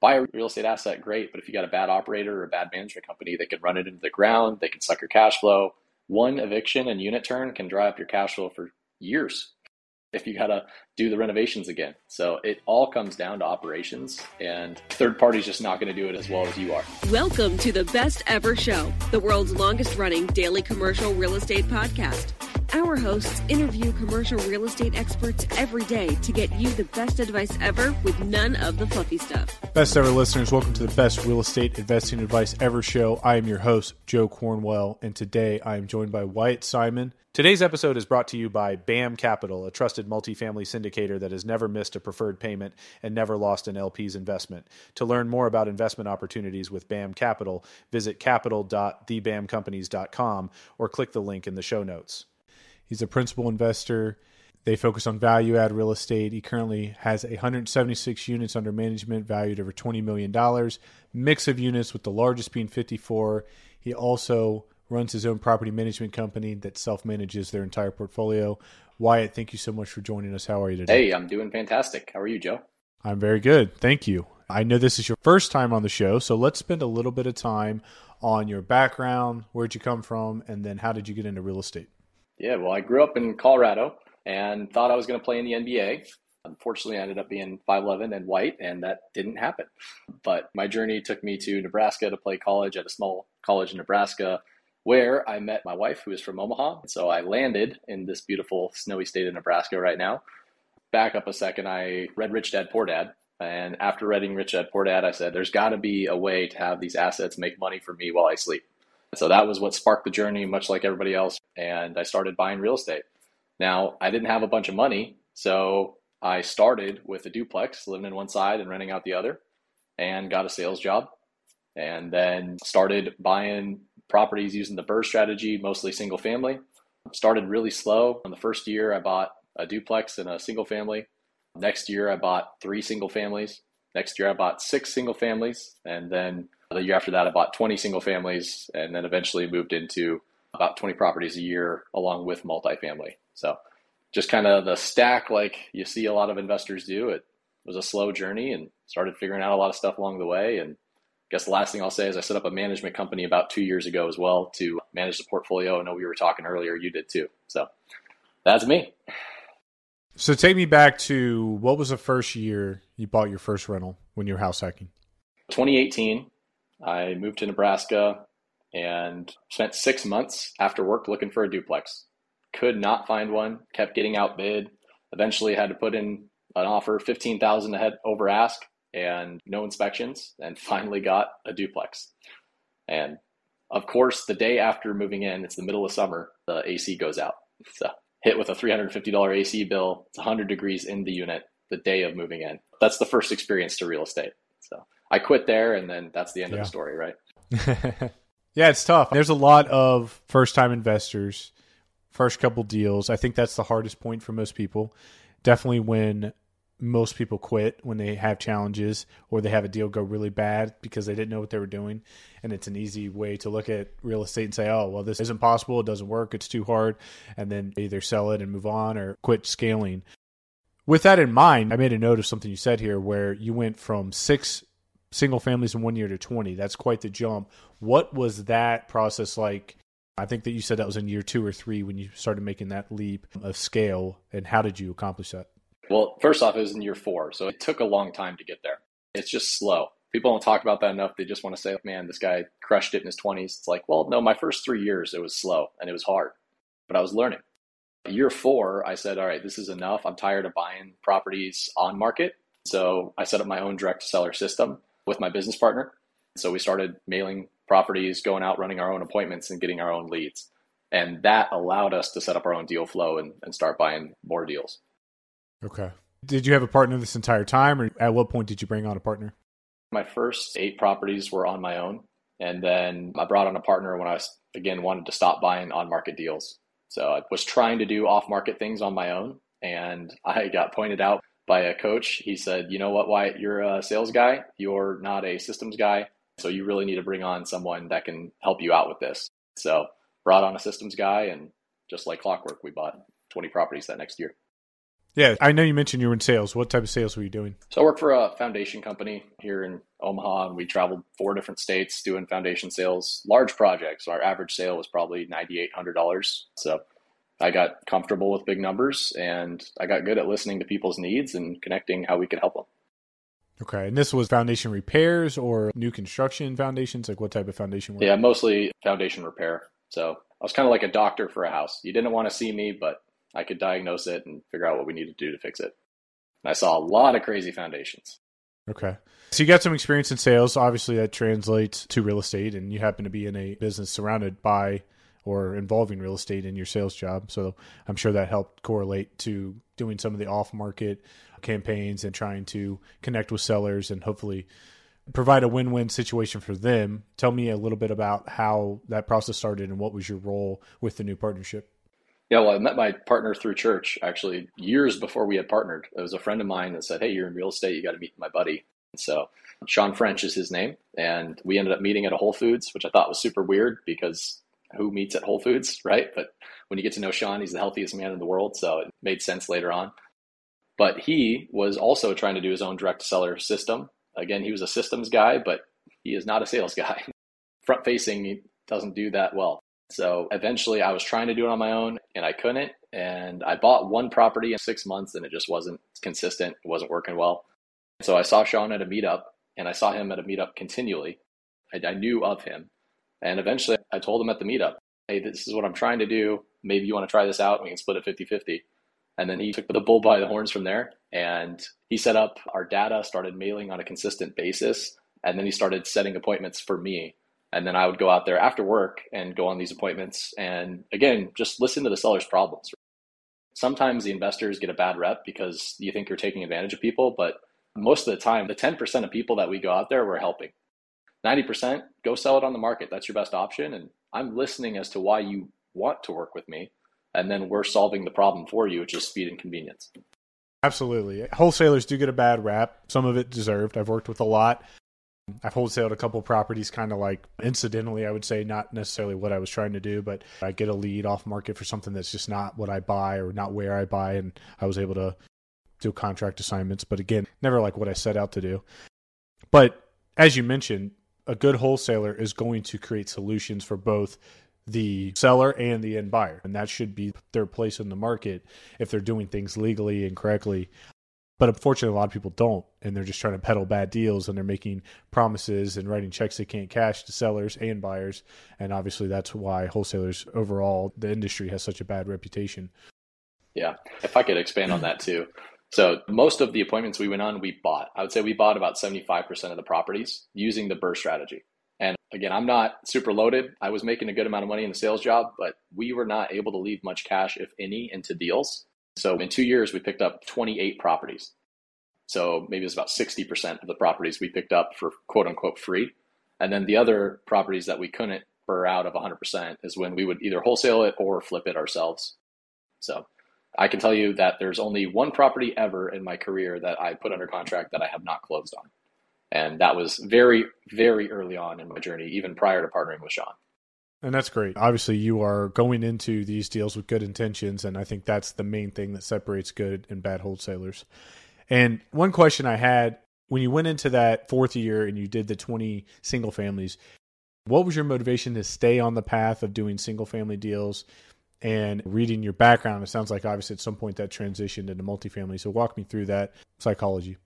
buy a real estate asset, great, but if you got a bad operator or a bad management company, they can run it into the ground, they can suck your cash flow. One eviction and unit turn can dry up your cash flow for years. If you got to do the renovations again. So it all comes down to operations, and third party's just not going to do it as well as you are. Welcome to the Best Ever Show, the world's longest running daily commercial real estate podcast. Our hosts interview commercial real estate experts every day to get you the best advice ever with none of the fluffy stuff. Best ever listeners, welcome to the best real estate investing advice ever show. I am your host, Joe Cornwell, and today I am joined by Wyatt Simon. Today's episode is brought to you by BAM Capital, a trusted multifamily syndicator that has never missed a preferred payment and never lost an LP's investment. To learn more about investment opportunities with BAM Capital, visit capital.thebamcompanies.com or click the link in the show notes. He's a principal investor. They focus on value add real estate. He currently has 176 units under management valued over $20 million, mix of units with the largest being 54. He also runs his own property management company that self manages their entire portfolio. Wyatt, thank you so much for joining us. How are you today? Hey, I'm doing fantastic. How are you, Joe? I'm very good. Thank you. I know this is your first time on the show, so let's spend a little bit of time on your background, where'd you come from, and then how did you get into real estate? Yeah, well, I grew up in Colorado and thought I was going to play in the NBA. Unfortunately, I ended up being 5'11 and white, and that didn't happen. But my journey took me to Nebraska to play college at a small college in Nebraska, where I met my wife, who is from Omaha. So I landed in this beautiful snowy state of Nebraska right now. Back up a second, I read Rich Dad Poor Dad. And after reading Rich Dad Poor Dad, I said, there's got to be a way to have these assets make money for me while I sleep. So that was what sparked the journey, much like everybody else. And I started buying real estate. Now, I didn't have a bunch of money. So I started with a duplex, living in one side and renting out the other, and got a sales job. And then started buying properties using the BRRRR strategy, mostly single family. Started really slow. In the first year, I bought a duplex and a single family. Next year, I bought three single families. Next year, I bought six single families. And then the year after that, I bought 20 single families and then eventually moved into about 20 properties a year along with multifamily. So just kind of the stack like you see a lot of investors do. It was a slow journey and started figuring out a lot of stuff along the way. And I guess the last thing I'll say is I set up a management company about two years ago as well to manage the portfolio. I know we were talking earlier, you did too. So that's me. So take me back to what was the first year you bought your first rental when you were house hacking? 2018. I moved to Nebraska and spent six months after work looking for a duplex. Could not find one, kept getting outbid. Eventually had to put in an offer 15,000 ahead over ask and no inspections and finally got a duplex. And of course, the day after moving in, it's the middle of summer, the AC goes out. So hit with a $350 AC bill. It's 100 degrees in the unit the day of moving in. That's the first experience to real estate. So I quit there, and then that's the end yeah. of the story, right? yeah, it's tough. There's a lot of first time investors, first couple deals. I think that's the hardest point for most people. Definitely when most people quit when they have challenges or they have a deal go really bad because they didn't know what they were doing. And it's an easy way to look at real estate and say, oh, well, this isn't possible. It doesn't work. It's too hard. And then either sell it and move on or quit scaling. With that in mind, I made a note of something you said here where you went from six single families in one year to 20. That's quite the jump. What was that process like? I think that you said that was in year two or three when you started making that leap of scale. And how did you accomplish that? Well, first off, it was in year four. So it took a long time to get there. It's just slow. People don't talk about that enough. They just want to say, oh, man, this guy crushed it in his 20s. It's like, well, no, my first three years, it was slow and it was hard, but I was learning. Year four, I said, all right, this is enough. I'm tired of buying properties on market. So I set up my own direct seller system with my business partner. So we started mailing properties, going out, running our own appointments, and getting our own leads. And that allowed us to set up our own deal flow and, and start buying more deals. Okay. Did you have a partner this entire time, or at what point did you bring on a partner? My first eight properties were on my own. And then I brought on a partner when I was, again, wanted to stop buying on market deals. So I was trying to do off market things on my own. And I got pointed out by a coach. He said, You know what, Wyatt, you're a sales guy, you're not a systems guy. So you really need to bring on someone that can help you out with this. So brought on a systems guy, and just like clockwork, we bought 20 properties that next year. Yeah, I know you mentioned you were in sales. What type of sales were you doing? So I work for a foundation company here in Omaha, and we traveled four different states doing foundation sales, large projects. Our average sale was probably $9,800. So I got comfortable with big numbers, and I got good at listening to people's needs and connecting how we could help them. Okay, and this was foundation repairs or new construction foundations? Like what type of foundation work? Yeah, mostly foundation repair. So I was kind of like a doctor for a house. You didn't want to see me, but I could diagnose it and figure out what we needed to do to fix it. And I saw a lot of crazy foundations. Okay. So you got some experience in sales. Obviously, that translates to real estate, and you happen to be in a business surrounded by or involving real estate in your sales job. So I'm sure that helped correlate to doing some of the off market campaigns and trying to connect with sellers and hopefully provide a win win situation for them. Tell me a little bit about how that process started and what was your role with the new partnership. Yeah, well, I met my partner through church actually years before we had partnered. It was a friend of mine that said, Hey, you're in real estate, you got to meet my buddy. So Sean French is his name. And we ended up meeting at a Whole Foods, which I thought was super weird because who meets at Whole Foods, right? But when you get to know Sean, he's the healthiest man in the world. So it made sense later on. But he was also trying to do his own direct seller system. Again, he was a systems guy, but he is not a sales guy. Front facing, doesn't do that well. So eventually I was trying to do it on my own and I couldn't. And I bought one property in six months and it just wasn't consistent. It wasn't working well. So I saw Sean at a meetup and I saw him at a meetup continually. I, I knew of him. And eventually I told him at the meetup, hey, this is what I'm trying to do. Maybe you want to try this out. We can split it 50 50. And then he took the bull by the horns from there and he set up our data, started mailing on a consistent basis. And then he started setting appointments for me and then I would go out there after work and go on these appointments and again, just listen to the seller's problems. Sometimes the investors get a bad rep because you think you're taking advantage of people, but most of the time, the 10% of people that we go out there, we're helping. 90%, go sell it on the market. That's your best option. And I'm listening as to why you want to work with me. And then we're solving the problem for you, which is speed and convenience. Absolutely. Wholesalers do get a bad rap, some of it deserved. I've worked with a lot. I've wholesaled a couple properties kind of like incidentally, I would say, not necessarily what I was trying to do, but I get a lead off market for something that's just not what I buy or not where I buy. And I was able to do contract assignments. But again, never like what I set out to do. But as you mentioned, a good wholesaler is going to create solutions for both the seller and the end buyer. And that should be their place in the market if they're doing things legally and correctly. But unfortunately, a lot of people don't, and they're just trying to peddle bad deals, and they're making promises and writing checks they can't cash to sellers and buyers. And obviously, that's why wholesalers overall, the industry has such a bad reputation. Yeah, if I could expand on that too. So most of the appointments we went on, we bought. I would say we bought about 75% of the properties using the BRRRR strategy. And again, I'm not super loaded. I was making a good amount of money in the sales job, but we were not able to leave much cash, if any, into deals. So in two years, we picked up 28 properties. So maybe it's about 60% of the properties we picked up for quote unquote free. And then the other properties that we couldn't BRRRR out of 100% is when we would either wholesale it or flip it ourselves. So I can tell you that there's only one property ever in my career that I put under contract that I have not closed on. And that was very, very early on in my journey, even prior to partnering with Sean. And that's great. Obviously, you are going into these deals with good intentions. And I think that's the main thing that separates good and bad wholesalers. And one question I had when you went into that fourth year and you did the 20 single families, what was your motivation to stay on the path of doing single family deals? And reading your background, it sounds like obviously at some point that transitioned into multifamily. So walk me through that psychology.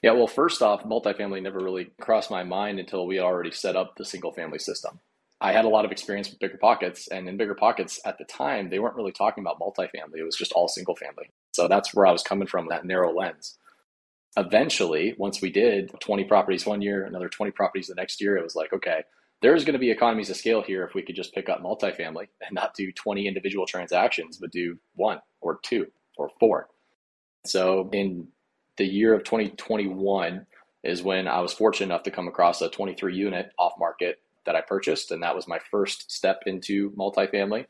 Yeah, well, first off, multifamily never really crossed my mind until we already set up the single family system. I had a lot of experience with BiggerPockets, and in BiggerPockets at the time, they weren't really talking about multifamily. It was just all single family. So that's where I was coming from, that narrow lens. Eventually, once we did 20 properties one year, another 20 properties the next year, it was like, okay, there's going to be economies of scale here if we could just pick up multifamily and not do 20 individual transactions, but do one or two or four. So in the year of 2021 is when I was fortunate enough to come across a 23 unit off market that I purchased. And that was my first step into multifamily.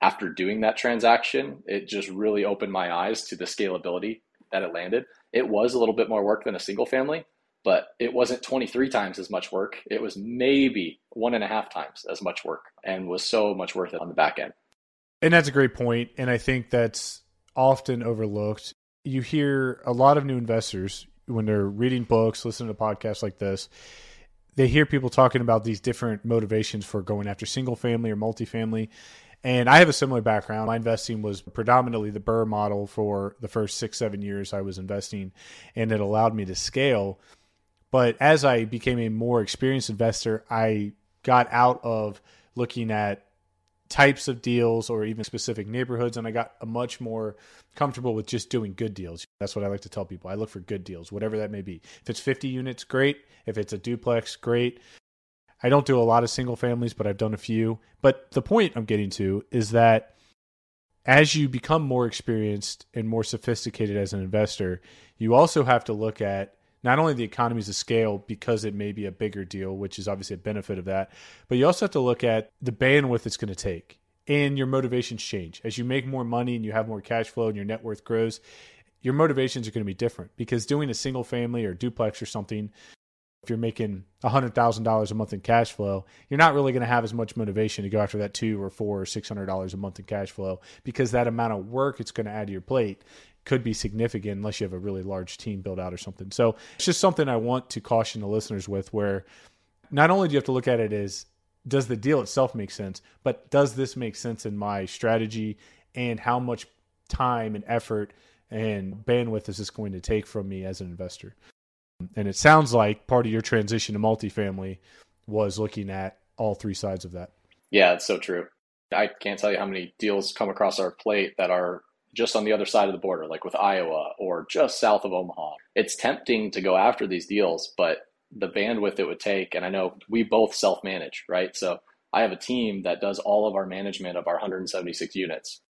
After doing that transaction, it just really opened my eyes to the scalability that it landed. It was a little bit more work than a single family, but it wasn't 23 times as much work. It was maybe one and a half times as much work and was so much worth it on the back end. And that's a great point. And I think that's often overlooked. You hear a lot of new investors when they're reading books, listening to podcasts like this, they hear people talking about these different motivations for going after single family or multifamily. And I have a similar background. My investing was predominantly the BRRRR model for the first six, seven years I was investing, and it allowed me to scale. But as I became a more experienced investor, I got out of looking at types of deals or even specific neighborhoods and I got a much more comfortable with just doing good deals. That's what I like to tell people. I look for good deals, whatever that may be. If it's 50 units, great. If it's a duplex, great. I don't do a lot of single families, but I've done a few. But the point I'm getting to is that as you become more experienced and more sophisticated as an investor, you also have to look at not only the economies of scale because it may be a bigger deal, which is obviously a benefit of that, but you also have to look at the bandwidth it's going to take and your motivations change. As you make more money and you have more cash flow and your net worth grows, your motivations are going to be different because doing a single family or duplex or something, if you're making $100,000 a month in cash flow, you're not really going to have as much motivation to go after that two or four or $600 a month in cash flow because that amount of work it's going to add to your plate could be significant unless you have a really large team built out or something. So it's just something I want to caution the listeners with where not only do you have to look at it as does the deal itself make sense, but does this make sense in my strategy and how much time and effort and bandwidth is this going to take from me as an investor? And it sounds like part of your transition to multifamily was looking at all three sides of that. Yeah, it's so true. I can't tell you how many deals come across our plate that are just on the other side of the border, like with Iowa or just south of Omaha. It's tempting to go after these deals, but the bandwidth it would take, and I know we both self manage, right? So I have a team that does all of our management of our 176 units.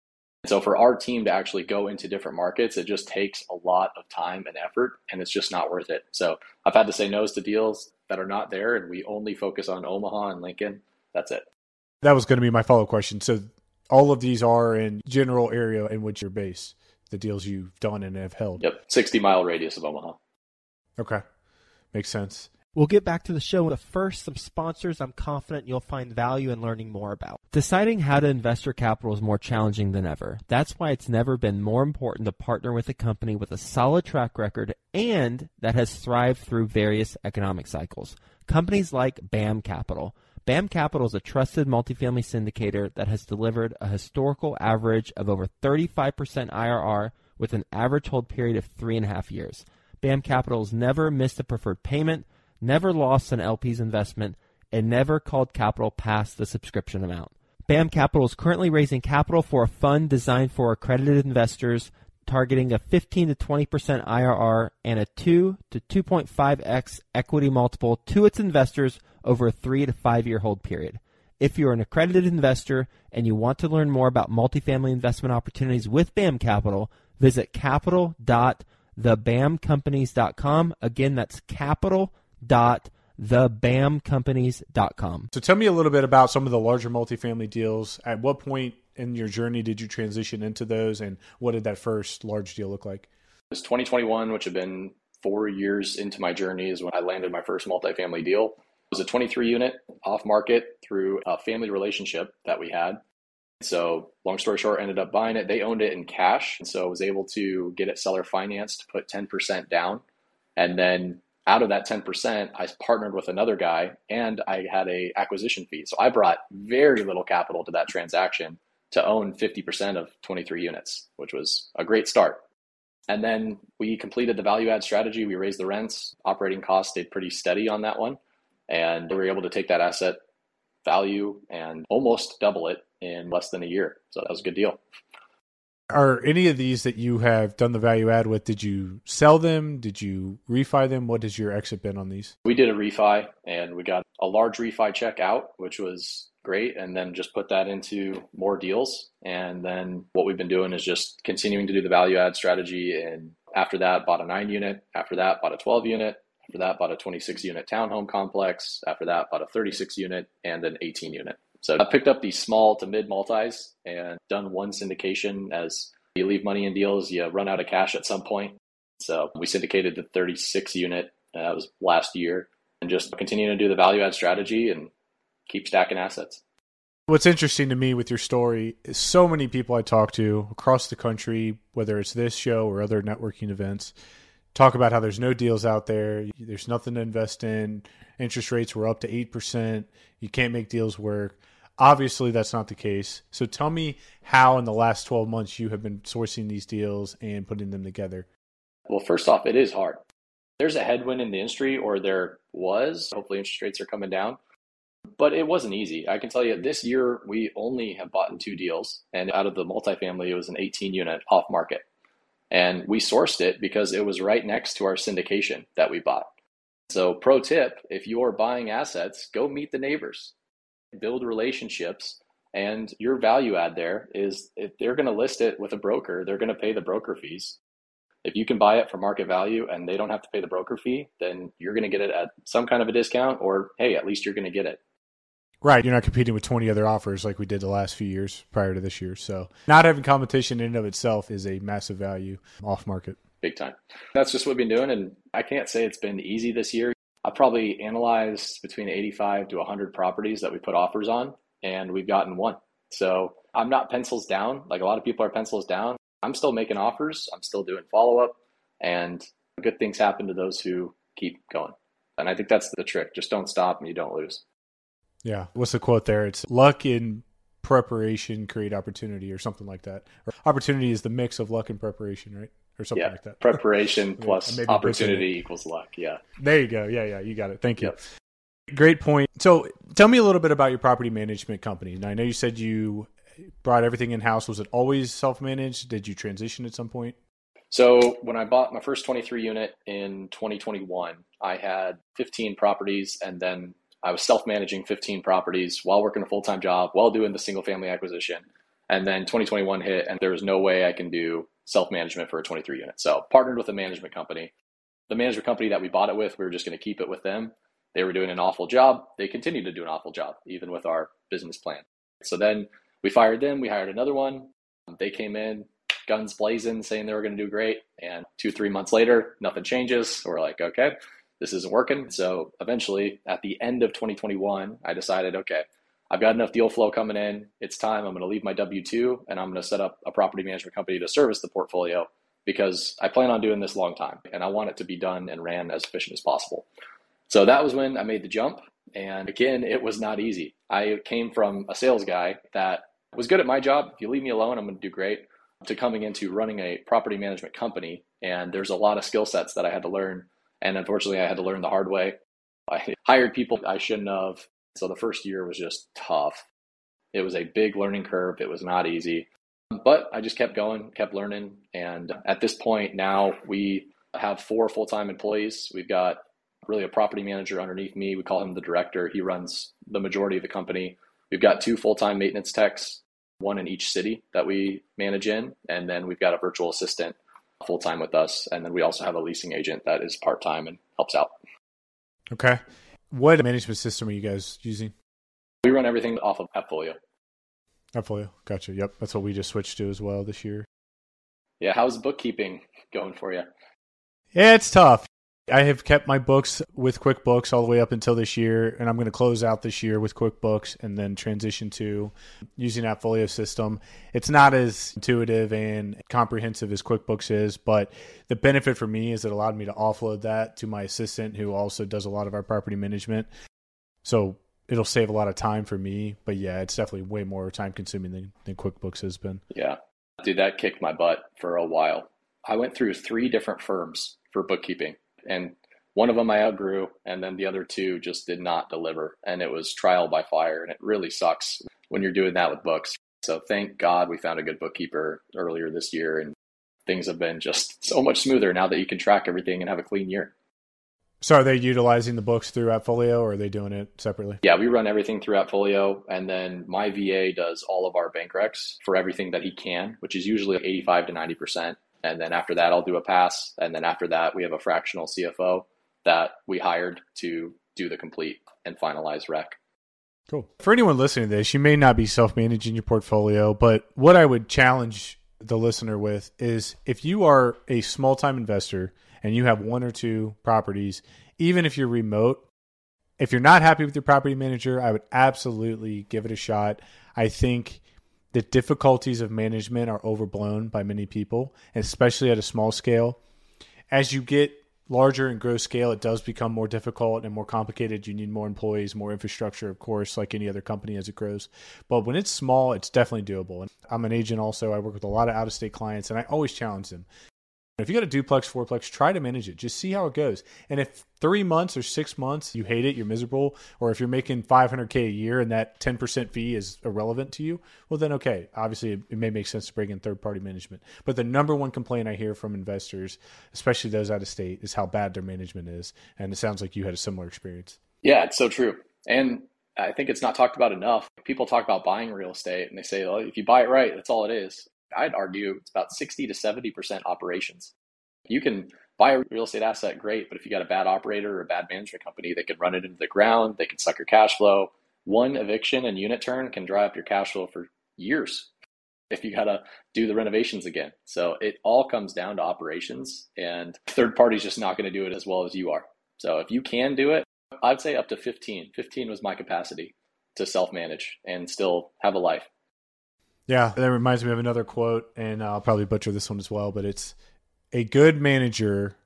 And so for our team to actually go into different markets, it just takes a lot of time and effort, and it's just not worth it. So I've had to say no's to deals that are not there, and we only focus on Omaha and Lincoln. That's it. That was going to be my follow up question. So all of these are in general area in which you're based, the deals you've done and have held. Yep, 60 mile radius of Omaha. Okay, makes sense. We'll get back to the show, but first, some sponsors I'm confident you'll find value in learning more about. Deciding how to invest your capital is more challenging than ever. That's why it's never been more important to partner with a company with a solid track record and that has thrived through various economic cycles. Companies like BAM Capital. BAM Capital is a trusted multifamily syndicator that has delivered a historical average of over 35% IRR with an average hold period of three and a half years. BAM Capital has never missed a preferred payment, never lost an LP's investment, and never called capital past the subscription amount. BAM Capital is currently raising capital for a fund designed for accredited investors targeting a 15 to 20% IRR and a 2 to 2.5x equity multiple to its investors over a three to five year hold period. If you're an accredited investor and you want to learn more about multifamily investment opportunities with BAM Capital, visit capital.thebamcompanies.com. Again, that's capital.thebamcompanies.com. So tell me a little bit about some of the larger multifamily deals. At what point in your journey did you transition into those, and what did that first large deal look like? It was 2021, which had been four years into my journey, is when I landed my first multifamily deal. It was a 23 unit off market through a family relationship that we had. So, long story short, ended up buying it. They owned it in cash. And so I was able to get it seller financed put 10% down. And then out of that 10%, I partnered with another guy and I had a acquisition fee. So I brought very little capital to that transaction to own 50% of 23 units, which was a great start. And then we completed the value add strategy. We raised the rents. Operating costs stayed pretty steady on that one. And we were able to take that asset value and almost double it in less than a year. So that was a good deal. Are any of these that you have done the value add with, did you sell them? Did you refi them? What has your exit been on these? We did a refi and we got a large refi check out, which was great. And then just put that into more deals. And then what we've been doing is just continuing to do the value add strategy. And after that, bought a nine unit. After that, bought a 12 unit. After that, bought a 26 unit townhome complex. After that, bought a 36 unit and an 18 unit. So I picked up these small to mid multis and done one syndication as you leave money in deals, you run out of cash at some point. So we syndicated the 36 unit. Uh, that was last year and just continuing to do the value add strategy and keep stacking assets. What's interesting to me with your story is so many people I talk to across the country, whether it's this show or other networking events, talk about how there's no deals out there. There's nothing to invest in. Interest rates were up to 8%. You can't make deals work. Obviously, that's not the case. So tell me how in the last 12 months you have been sourcing these deals and putting them together. Well, first off, it is hard. There's a headwind in the industry, or there was. Hopefully, interest rates are coming down. But it wasn't easy. I can tell you this year, we only have bought in two deals. And out of the multifamily, it was an 18 unit off market. And we sourced it because it was right next to our syndication that we bought. So, pro tip if you're buying assets, go meet the neighbors build relationships and your value add there is if they're going to list it with a broker they're going to pay the broker fees if you can buy it for market value and they don't have to pay the broker fee then you're going to get it at some kind of a discount or hey at least you're going to get it right you're not competing with 20 other offers like we did the last few years prior to this year so not having competition in and of itself is a massive value off market big time that's just what we've been doing and i can't say it's been easy this year I probably analyzed between 85 to 100 properties that we put offers on, and we've gotten one. So I'm not pencils down. Like a lot of people are pencils down. I'm still making offers. I'm still doing follow up, and good things happen to those who keep going. And I think that's the trick. Just don't stop and you don't lose. Yeah. What's the quote there? It's luck in preparation create opportunity or something like that. Or opportunity is the mix of luck and preparation, right? or something yeah. like that. Preparation plus opportunity equals luck. Yeah. There you go. Yeah, yeah, you got it. Thank you. Yep. Great point. So, tell me a little bit about your property management company. Now, I know you said you brought everything in house. Was it always self managed? Did you transition at some point? So, when I bought my first 23 unit in 2021, I had 15 properties and then I was self managing 15 properties while working a full time job, while doing the single family acquisition. And then 2021 hit, and there was no way I can do self management for a 23 unit. So partnered with a management company. The management company that we bought it with, we were just going to keep it with them. They were doing an awful job. They continued to do an awful job, even with our business plan. So then we fired them. We hired another one. They came in, guns blazing, saying they were going to do great. And two, three months later, nothing changes. We're like, okay, this isn't working. So eventually, at the end of 2021, I decided, okay, I've got enough deal flow coming in. It's time. I'm going to leave my W 2 and I'm going to set up a property management company to service the portfolio because I plan on doing this long time and I want it to be done and ran as efficient as possible. So that was when I made the jump. And again, it was not easy. I came from a sales guy that was good at my job. If you leave me alone, I'm going to do great. To coming into running a property management company. And there's a lot of skill sets that I had to learn. And unfortunately, I had to learn the hard way. I hired people I shouldn't have. So the first year was just tough. It was a big learning curve. It was not easy. But I just kept going, kept learning. And at this point now, we have four full time employees. We've got really a property manager underneath me. We call him the director. He runs the majority of the company. We've got two full time maintenance techs, one in each city that we manage in. And then we've got a virtual assistant full time with us. And then we also have a leasing agent that is part time and helps out. Okay. What management system are you guys using? We run everything off of AppFolio. AppFolio. Gotcha. Yep. That's what we just switched to as well this year. Yeah. How's bookkeeping going for you? Yeah, it's tough. I have kept my books with QuickBooks all the way up until this year, and I'm going to close out this year with QuickBooks and then transition to using AppFolio system. It's not as intuitive and comprehensive as QuickBooks is, but the benefit for me is it allowed me to offload that to my assistant who also does a lot of our property management. So it'll save a lot of time for me, but yeah, it's definitely way more time consuming than, than QuickBooks has been. Yeah. Dude, that kicked my butt for a while. I went through three different firms for bookkeeping and one of them I outgrew, and then the other two just did not deliver, and it was trial by fire, and it really sucks when you're doing that with books. So thank God we found a good bookkeeper earlier this year, and things have been just so much smoother now that you can track everything and have a clean year. So are they utilizing the books through AppFolio or are they doing it separately? Yeah, we run everything through AppFolio and then my VA does all of our bank recs for everything that he can, which is usually 85 to 90%. And then after that, I'll do a pass. And then after that, we have a fractional CFO that we hired to do the complete and finalize rec. Cool. For anyone listening to this, you may not be self managing your portfolio, but what I would challenge the listener with is if you are a small time investor and you have one or two properties, even if you're remote, if you're not happy with your property manager, I would absolutely give it a shot. I think the difficulties of management are overblown by many people, especially at a small scale. As you get larger and grow scale, it does become more difficult and more complicated. You need more employees, more infrastructure, of course, like any other company as it grows. But when it's small, it's definitely doable. And I'm an agent also. I work with a lot of out of state clients, and I always challenge them if you got a duplex, fourplex, try to manage it. Just see how it goes. And if three months or six months you hate it, you're miserable, or if you're making 500k a year and that 10% fee is irrelevant to you, well then okay, obviously it, may make sense to bring in third party management. But the number one complaint I hear from investors, especially those out of state, is how bad their management is. And it sounds like you had a similar experience. Yeah, it's so true. And I think it's not talked about enough. People talk about buying real estate and they say, well, if you buy it right, that's all it is. I'd argue it's about 60 to 70% operations. You can buy a real estate asset, great, but if you got a bad operator or a bad management company, they can run it into the ground, they can suck your cash flow. One eviction and unit turn can dry up your cash flow for years if you got to do the renovations again. So it all comes down to operations, and third party's just not going to do it as well as you are. So if you can do it, I'd say up to 15. 15 was my capacity to self manage and still have a life. Yeah, that reminds me of another quote, and I'll probably butcher this one as well, but it's a good manager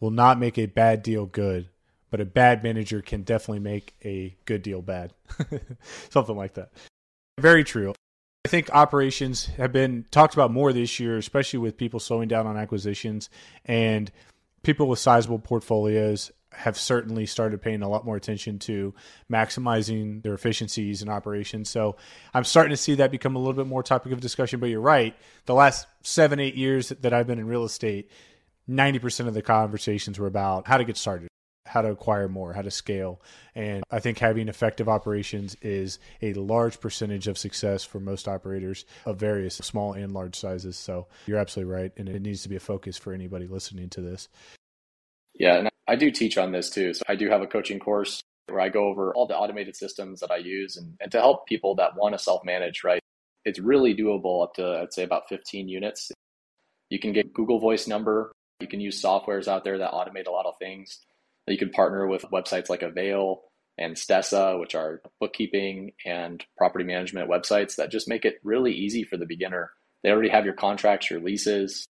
will not make a bad deal good, but a bad manager can definitely make a good deal bad. Something like that. Very true. I think operations have been talked about more this year, especially with people slowing down on acquisitions and people with sizable portfolios have certainly started paying a lot more attention to maximizing their efficiencies and operations. So I'm starting to see that become a little bit more topic of discussion. But you're right. The last seven, eight years that I've been in real estate, 90% of the conversations were about how to get started, how to acquire more, how to scale. And I think having effective operations is a large percentage of success for most operators of various small and large sizes. So you're absolutely right. And it needs to be a focus for anybody listening to this. Yeah, and I do teach on this too. So I do have a coaching course where I go over all the automated systems that I use and, and to help people that want to self manage, right? It's really doable up to, I'd say, about 15 units. You can get Google Voice number. You can use softwares out there that automate a lot of things. You can partner with websites like Avail and Stessa, which are bookkeeping and property management websites that just make it really easy for the beginner. They already have your contracts, your leases.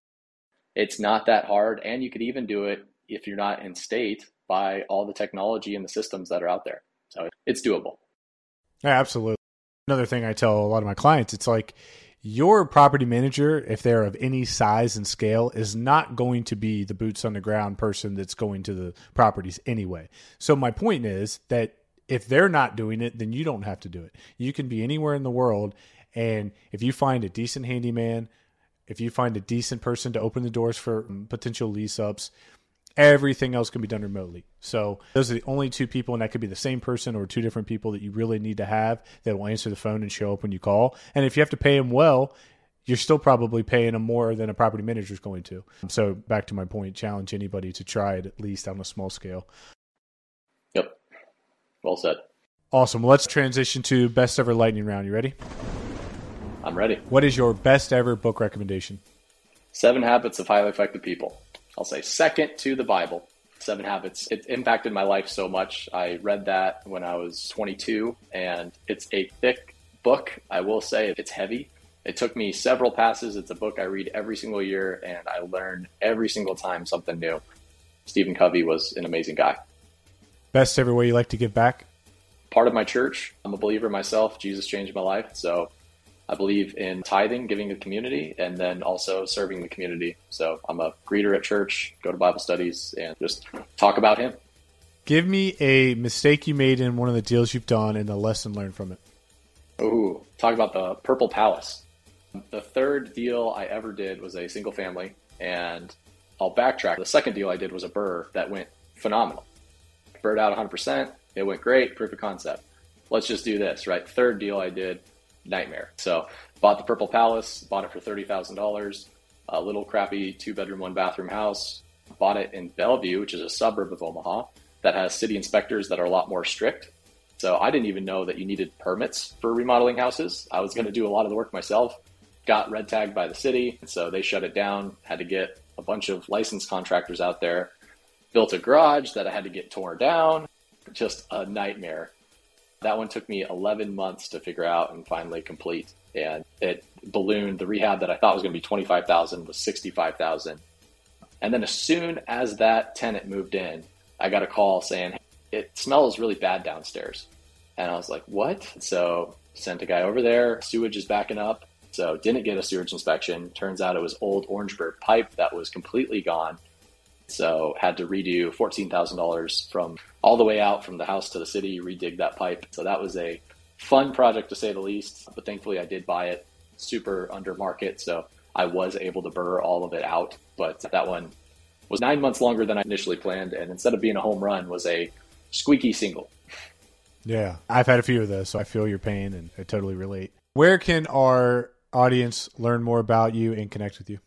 It's not that hard. And you could even do it if you're not in state by all the technology and the systems that are out there. So it's doable. Yeah, absolutely. Another thing I tell a lot of my clients, it's like your property manager, if they're of any size and scale, is not going to be the boots on the ground person that's going to the properties anyway. So my point is that if they're not doing it, then you don't have to do it. You can be anywhere in the world. And if you find a decent handyman, if you find a decent person to open the doors for mm, potential lease ups, Everything else can be done remotely. So those are the only two people, and that could be the same person or two different people that you really need to have that will answer the phone and show up when you call. And if you have to pay them well, you're still probably paying them more than a property manager is going to. So back to my point, challenge anybody to try it at least on a small scale. Yep. Well said. Awesome. Let's transition to best ever lightning round. You ready? I'm ready. What is your best ever book recommendation? Seven Habits of Highly Effective People. I'll say second to the Bible. Seven Habits. It impacted my life so much. I read that when I was 22, and it's a thick book. I will say it's heavy. It took me several passes. It's a book I read every single year, and I learn every single time something new. Stephen Covey was an amazing guy. Best ever way you like to give back? Part of my church. I'm a believer myself. Jesus changed my life. So I believe in tithing, giving to the community, and then also serving the community. So I'm a greeter at church, go to Bible studies, and just talk about Him. Give me a mistake you made in one of the deals you've done and a lesson learned from it. Ooh, talk about the Purple Palace. The third deal I ever did was a single family, and I'll backtrack. The second deal I did was a BRRRR that went phenomenal. BRRRRed out 100%. It went great, proof of concept. Let's just do this, right? Third deal I did, nightmare. So bought the Purple Palace, bought it for $30,000, a little crappy two bedroom, one bathroom house. Bought it in Bellevue, which is a suburb of Omaha that has city inspectors that are a lot more strict. So I didn't even know that you needed permits for remodeling houses. I was going to do a lot of the work myself. Got red tagged by the city, so they shut it down. Had to get a bunch of licensed contractors out there. Built a garage that I had to get torn down. Just a nightmare. That one took me 11 months to figure out and finally complete. And it ballooned. The rehab that I thought was going to be 25,000 was 65,000. And then as soon as that tenant moved in, I got a call saying, it smells really bad downstairs. And I was like, what? So sent a guy over there. Sewage is backing up. So didn't get a sewage inspection. Turns out it was old Orangeburg pipe that was completely gone. So had to redo $14,000 from all the way out from the house to the city, redig that pipe. So that was a fun project to say the least. But thankfully I did buy it super under market. So I was able to BRRRR all of it out. But that one was nine months longer than I initially planned. And instead of being a home run was a squeaky single. Yeah, I've had a few of those, so I feel your pain and I totally relate. Where can our audience learn more about you and connect with you?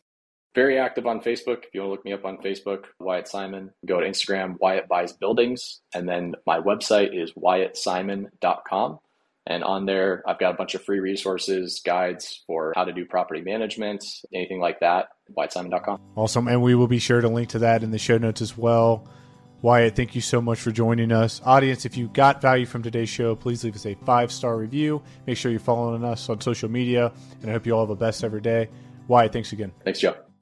Very active on Facebook. If you want to look me up on Facebook, Wyatt Simon, go to Instagram, Wyatt Buys Buildings. And then my website is wyattsimon.com. And on there, I've got a bunch of free resources, guides for how to do property management, anything like that, wyattsimon.com. Awesome. And we will be sure to link to that in the show notes as well. Wyatt, thank you so much for joining us. Audience, if you got value from today's show, please leave us a five star review. Make sure you're following us on social media, and I hope you all have a best ever day. Wyatt, thanks again. Thanks, Joe.